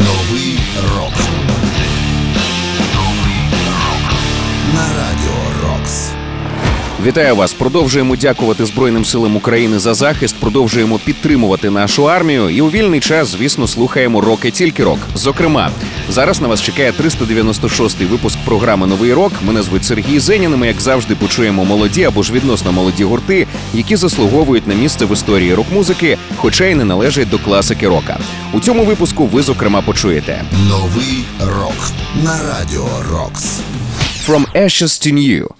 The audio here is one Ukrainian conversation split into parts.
Новий рок. Вітаю вас! Продовжуємо дякувати Збройним силам України за захист. Продовжуємо підтримувати нашу армію. І у вільний час, звісно, слухаємо рок і тільки рок. Зокрема, зараз на вас чекає 396-й випуск програми Новий рок. Мене звуть Сергій Зенін. і Ми, як завжди, почуємо молоді або ж відносно молоді гурти, які заслуговують на місце в історії рок-музики, хоча й не належать до класики рока. У цьому випуску ви зокрема почуєте Новий рок. На радіо Рокс. From Ashes to New –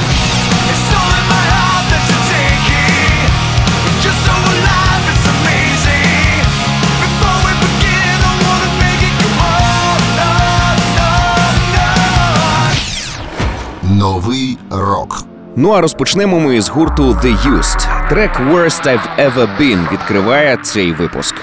Новий рок. Ну а розпочнемо ми з гурту The Used. Трек Worst I've Ever Been відкриває цей випуск.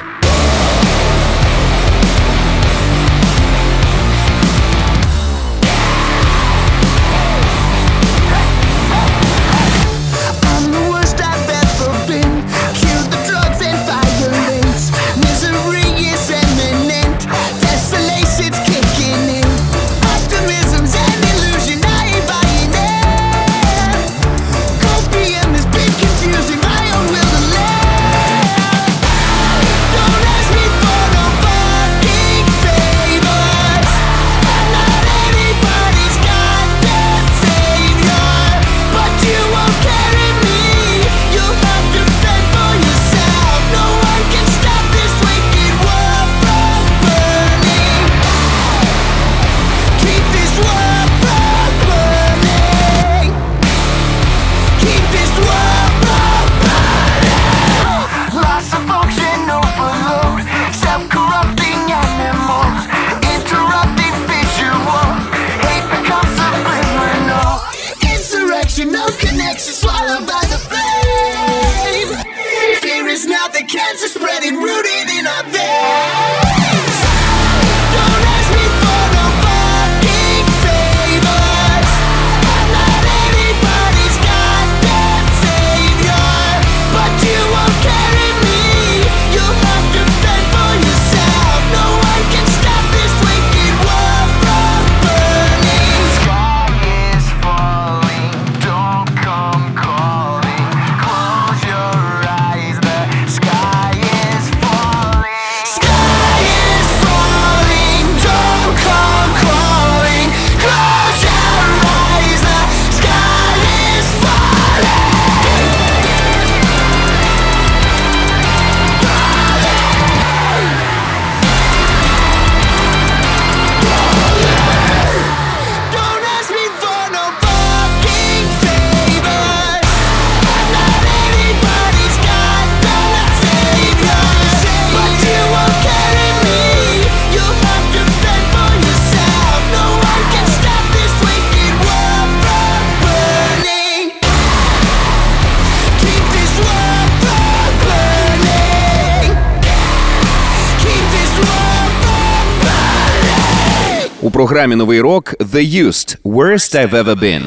У програмі Новий рок The Used – Worst I've Ever Been.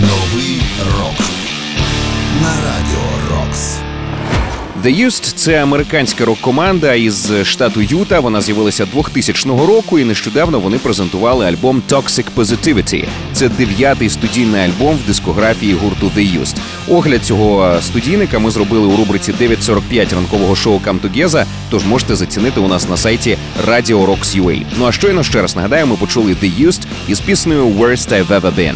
Новий рок. На радіо Рокс. The Used – це американська рок-команда із штату Юта. Вона з'явилася 2000 року, і нещодавно вони презентували альбом Toxic Positivity. Це дев'ятий студійний альбом в дискографії гурту The Used. Огляд цього студійника ми зробили у рубриці 9.45 ранкового шоу Come Together, тож можете зацінити у нас на сайті Radio Rocks UA. Ну а щойно ще раз нагадаю, ми почули The Used із піснею Worst I've Ever Been.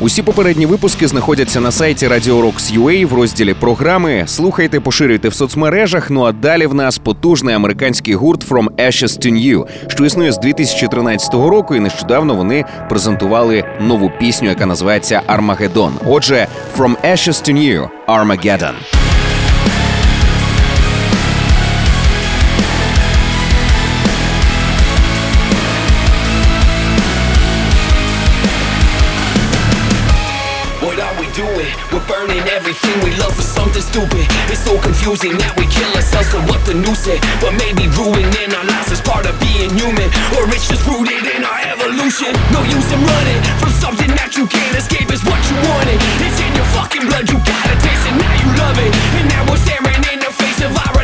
Усі попередні випуски знаходяться на сайті Radio Rocks UA в розділі програми. Слухайте, поширюйте в соцмережах. Ну а далі в нас потужний американський гурт From Ashes to New, що існує з 2013 року, і нещодавно вони презентували нову пісню, яка називається Armageddon. Отже, From Ashes to New – Armageddon. Everything we love for something stupid. It's so confusing that we kill ourselves for what the news said. But maybe ruining our lives is part of being human. Or it's just rooted in our evolution. No use in running from something that you can't escape. Is what you wanted. It's in your fucking blood. You gotta taste it. Now you love it. And now we're staring in the face of our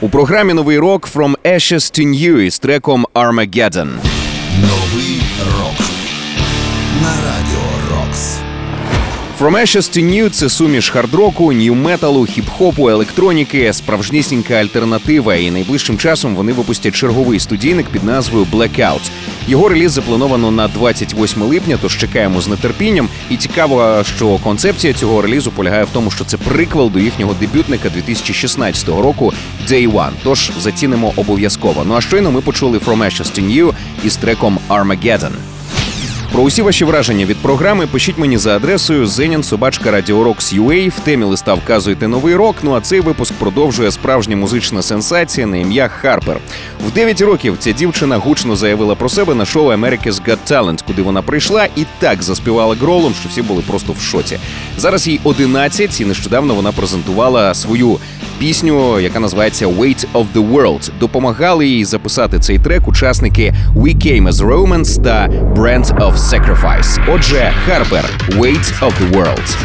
У програмі новий рок From Ashes to New із треком Armageddon. На радіо Рокс. From Ashes to New – це суміш хардроку, нью-металу, хіп-хопу, електроніки, справжнісінька альтернатива. І найближчим часом вони випустять черговий студійник під назвою Blackout. Його реліз заплановано на 28 липня, тож чекаємо з нетерпінням. І цікаво, що концепція цього релізу полягає в тому, що це приквел до їхнього дебютника 2016 року Day One. Тож зацінимо обов'язково. Ну а щойно ми почули From Ashes to New із треком Armageddon. Про усі ваші враження від програми пишіть мені за адресою zeninsobachka.radiorocks.ua. В темі листа вказуйте новий рок. Ну а цей випуск продовжує справжня музична сенсація на ім'я Харпер. В 9 років ця дівчина гучно заявила про себе на шоу America's Got Talent, куди вона прийшла і так заспівала гролом, що всі були просто в шоці. Зараз їй 11, і нещодавно вона презентувала свою пісню, яка називається Weight of the World. Допомагали їй записати цей трек учасники We Came as Romans та Brand of Sacrifice. Отже, Харпер Weight of the World.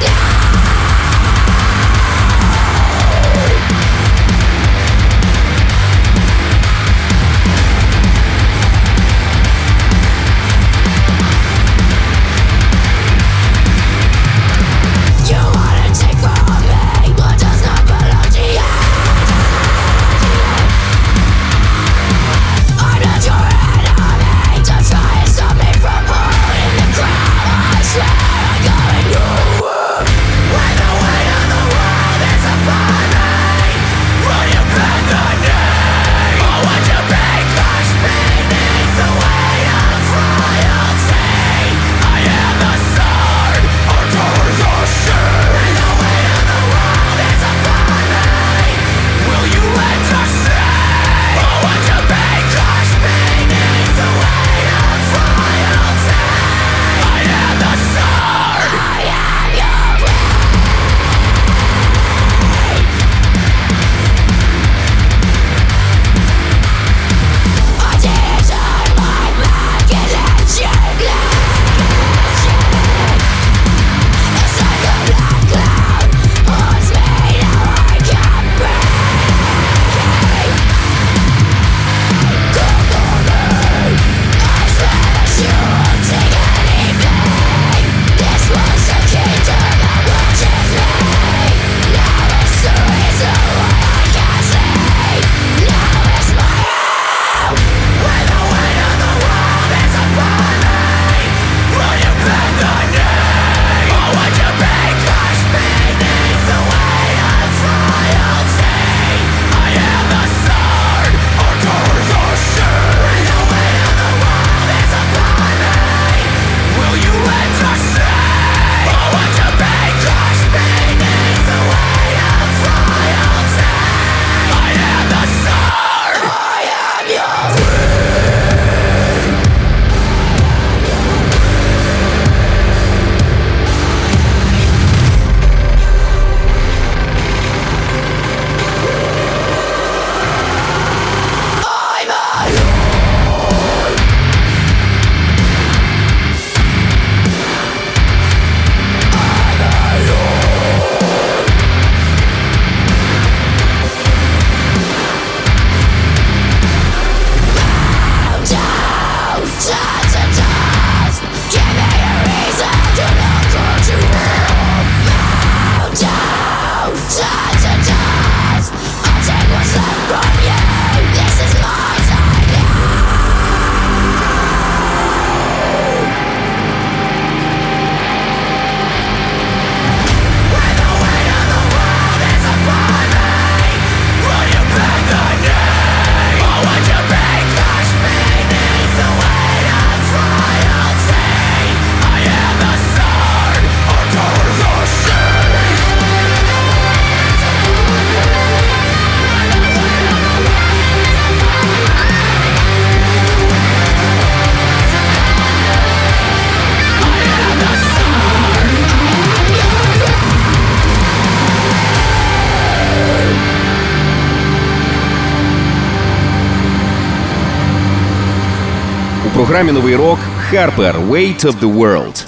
програмі новий рок Harper Weight of the World.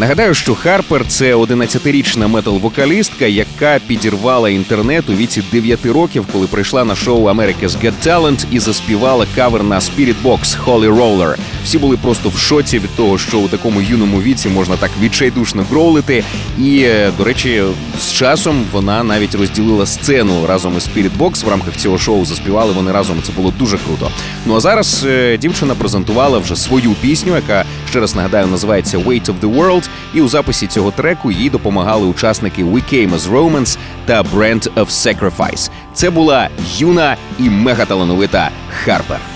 Нагадаю, що Харпер це 11-річна метал-вокалістка, яка підірвала інтернет у віці 9 років, коли прийшла на шоу America's Got Talent і заспівала кавер на Spirit Box Holy Roller. Всі були просто в шоці від того, що у такому юному віці можна так відчайдушно гроулити. І, е, до речі, з часом вона навіть розділила сцену разом із Spirit Box в рамках цього шоу. Заспівали вони разом. Це було дуже круто. Ну а зараз е, дівчина презентувала вже свою пісню, яка ще раз нагадаю називається Weight of the World. І у записі цього треку їй допомагали учасники We Came as Romans» та Brand of Sacrifice. Це була юна і мегаталановита Харпер.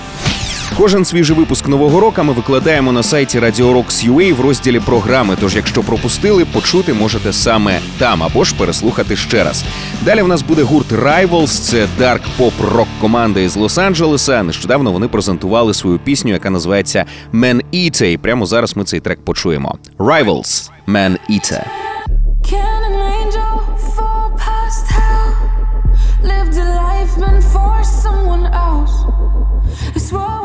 Кожен свіжий випуск нового року ми викладаємо на сайті Radio Rocks UA в розділі програми. Тож, якщо пропустили, почути можете саме там або ж переслухати ще раз. Далі в нас буде гурт Rivals, це дарк поп рок команда із Лос-Анджелеса. Нещодавно вони презентували свою пісню, яка називається Man Eater. І прямо зараз ми цей трек почуємо. Rivals Man Eater. Lived a life meant someone else. I swore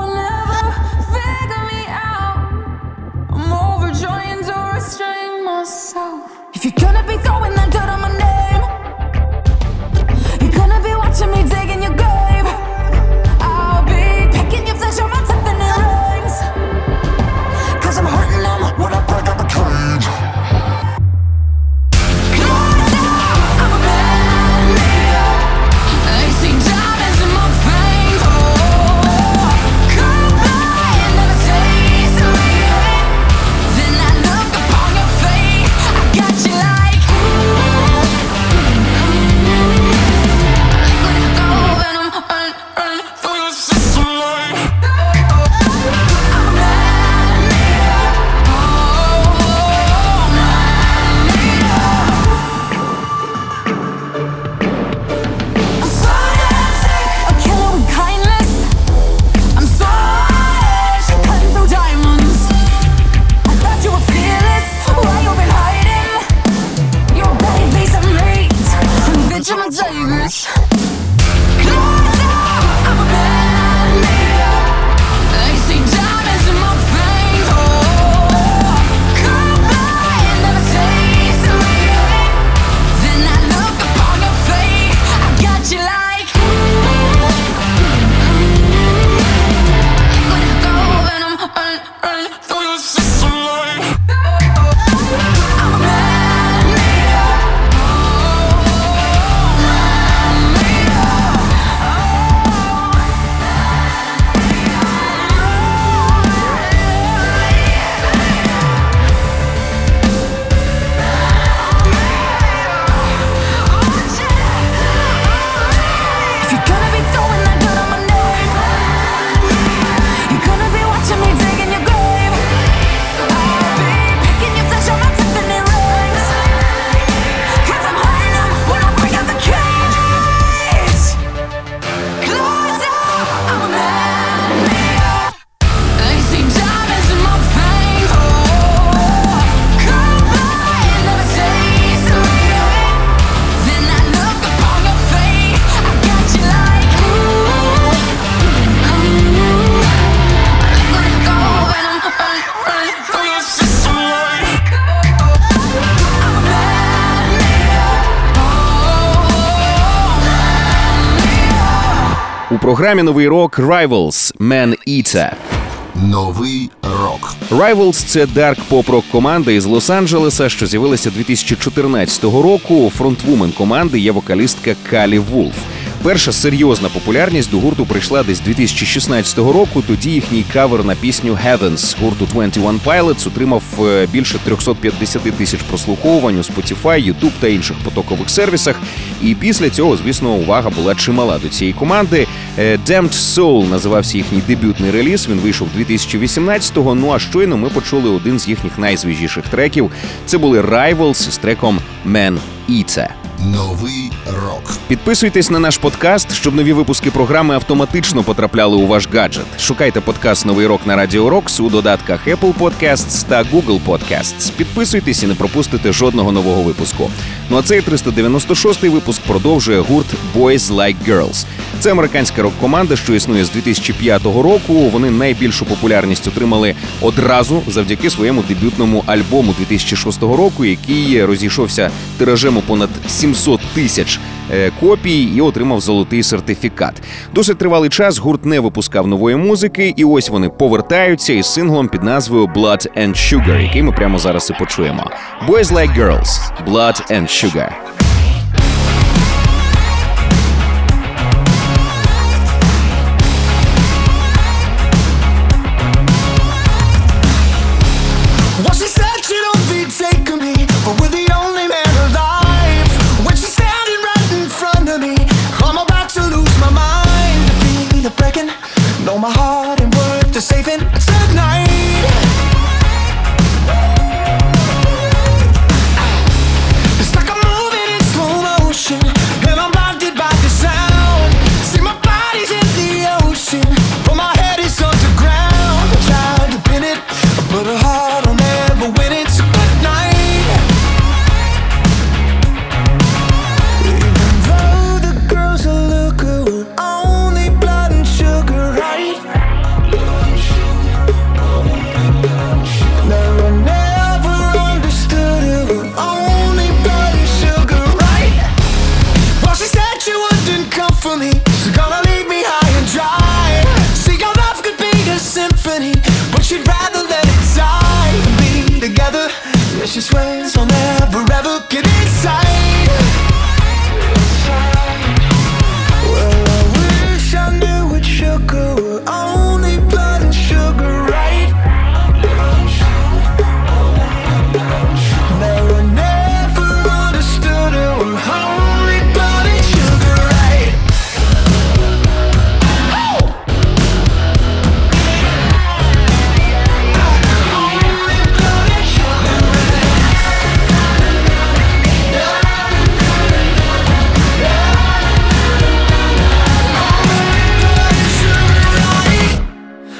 If you're gonna be throwing that dirt on my name, you're gonna be watching me digging your grave. Програмі новий рок Rivals Man Eater. Новий рок Rivals – це дарк поп рок команда із Лос-Анджелеса, що з'явилася 2014 року. Фронтвумен команди є вокалістка Калі Вулф. Перша серйозна популярність до гурту прийшла десь 2016 року. Тоді їхній кавер на пісню Heavens гурту 21 Pilots отримав е, більше 350 тисяч прослуховувань у Spotify, YouTube та інших потокових сервісах. І після цього, звісно, увага була чимала до цієї команди. Е, Damned Soul називався їхній дебютний реліз. Він вийшов 2018-го. Ну а щойно ми почули один з їхніх найзвіжіших треків. Це були Rivals з треком Man Eater. Новий рок. Підписуйтесь на наш подкаст, щоб нові випуски програми автоматично потрапляли у ваш гаджет. Шукайте подкаст Новий рок на Радіо Рокс у додатках Apple Podcasts та Google Podcasts. Підписуйтесь і не пропустите жодного нового випуску. Ну а цей 396-й випуск продовжує гурт Boys Like Girls. Це американська рок-команда, що існує з 2005 року. Вони найбільшу популярність отримали одразу завдяки своєму дебютному альбому 2006 року, який розійшовся тиражем у понад 700 тисяч е, копій і отримав золотий сертифікат. Досить тривалий час гурт не випускав нової музики, і ось вони повертаються із синглом під назвою Blood and Sugar, який ми прямо зараз і почуємо. Boys Like Girls, Blood and Sugar.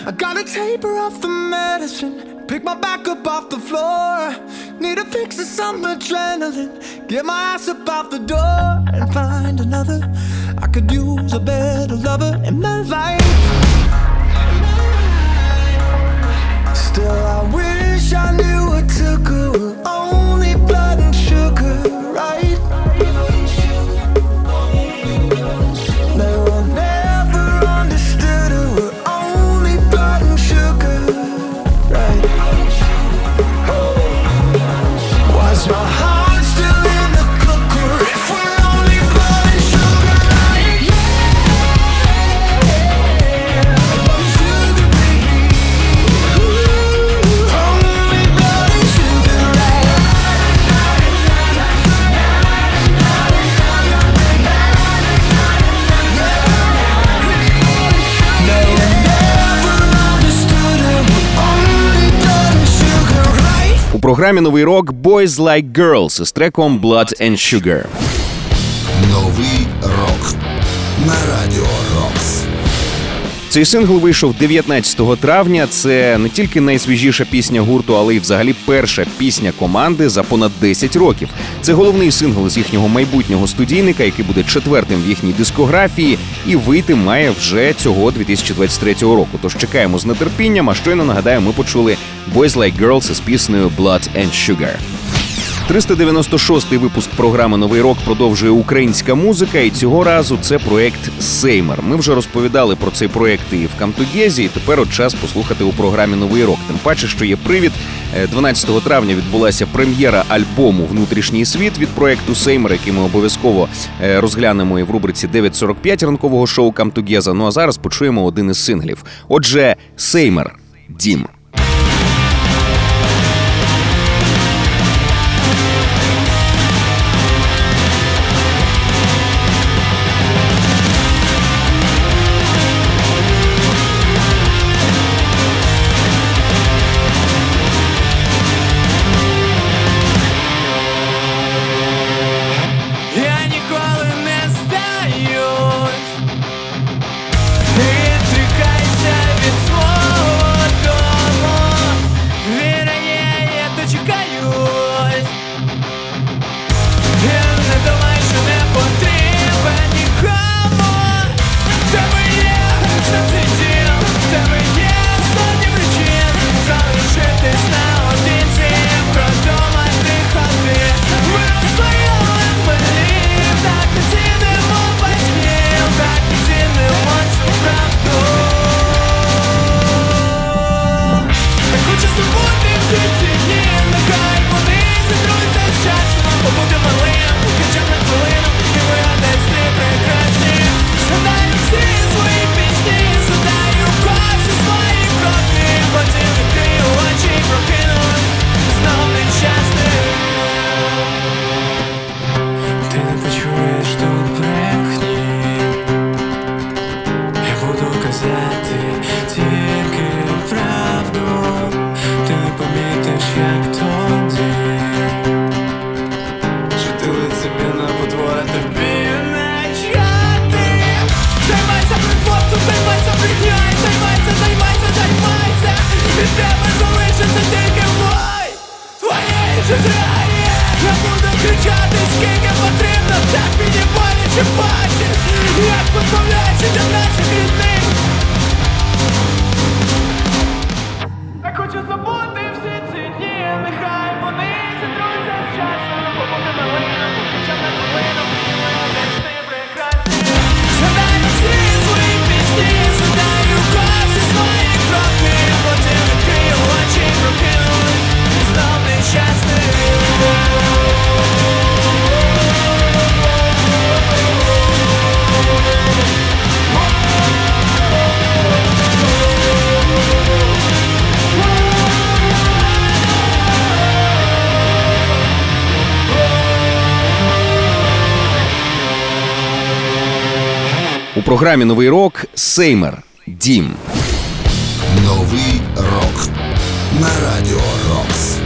I gotta taper off the medicine, pick my back up off the floor. Need a fix of some adrenaline, get my ass up off the door and find another. I could use a better lover in my life. Still, I wish I knew what took her. Програмі новий рок Boys Like Girls із треком Blood and Sugar. Новий рок на радіо Рокс. Цей сингл вийшов 19 травня. Це не тільки найсвіжіша пісня гурту, але й взагалі перша пісня команди за понад 10 років. Це головний сингл з їхнього майбутнього студійника, який буде четвертим в їхній дискографії, і вийти має вже цього 2023 року. Тож чекаємо з нетерпінням. А щойно нагадаю, ми почули Boys Like Girls із піснею Blood and Sugar. 396-й випуск програми Новий рок продовжує українська музика, і цього разу це проект Сеймер. Ми вже розповідали про цей проект і в Камтогезі, і тепер от час послухати у програмі Новий рок. Тим паче, що є привід. Е, 12 травня відбулася прем'єра альбому Внутрішній світ від проекту Сеймер, який ми обов'язково е, розглянемо і в рубриці 9.45 ранкового шоу Камтогеза. Ну а зараз почуємо один із синглів. Отже, Сеймер Дім. Чи бачить, як позбавляються для наших програмі Новий рок Сеймер Дім. Новий рок на радіо Рокс.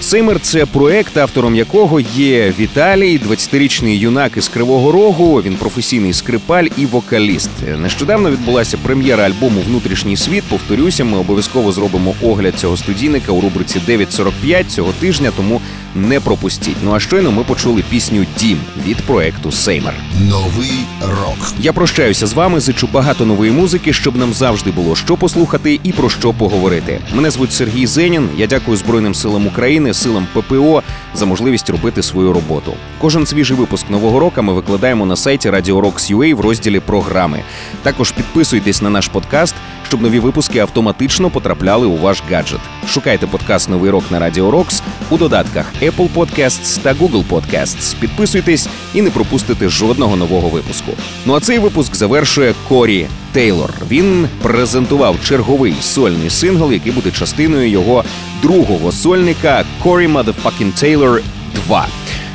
Сеймер це проект, автором якого є Віталій, 20-річний юнак із Кривого Рогу. Він професійний скрипаль і вокаліст. Нещодавно відбулася прем'єра альбому Внутрішній світ. Повторюся, ми обов'язково зробимо огляд цього студійника у рубриці 9.45 цього тижня, тому не пропустіть. Ну а щойно ми почули пісню Дім від проекту Сеймер. Новий рок. Я прощаюся з вами, зичу багато нової музики, щоб нам завжди було що послухати і про що поговорити. Мене звуть Сергій Зенін. Я дякую Збройним силам України, силам ППО за можливість робити свою роботу. Кожен свіжий випуск нового року ми викладаємо на сайті Radio Rocks.ua в розділі програми. Також підписуйтесь на наш подкаст, щоб нові випуски автоматично потрапляли у ваш гаджет. Шукайте подкаст Новий рок на Radio Rocks у додатках Apple Podcasts та Google Podcasts. Підписуйтесь і не пропустите жодного нового випуску. Ну а цей випуск завершує Корі Тейлор. Він презентував черговий сольний сингл, який буде частиною його другого сольника Корі Motherfucking Taylor 2.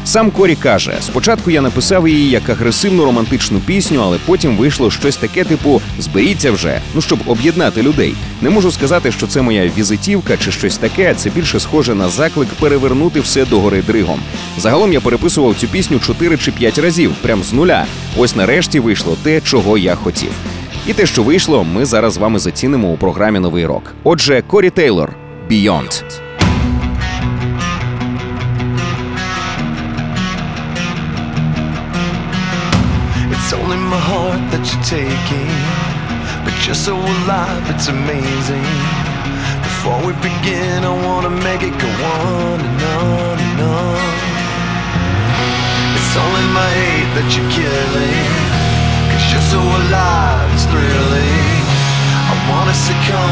Сам Корі каже: спочатку я написав її як агресивну романтичну пісню, але потім вийшло щось таке, типу зберіться вже, ну щоб об'єднати людей. Не можу сказати, що це моя візитівка чи щось таке. Це більше схоже на заклик перевернути все догори дригом. Загалом я переписував цю пісню 4 чи 5 разів, прям з нуля. Ось нарешті вийшло те, чого я хотів. І те, що вийшло, ми зараз з вами зацінимо у програмі Новий рок. Отже, Корі Тейлор Beyond. Heart that you're taking, but you're so alive, it's amazing. Before we begin, I wanna make it go on and on and on. It's only my hate that you're killing, cause you're so alive, it's thrilling. I wanna succumb,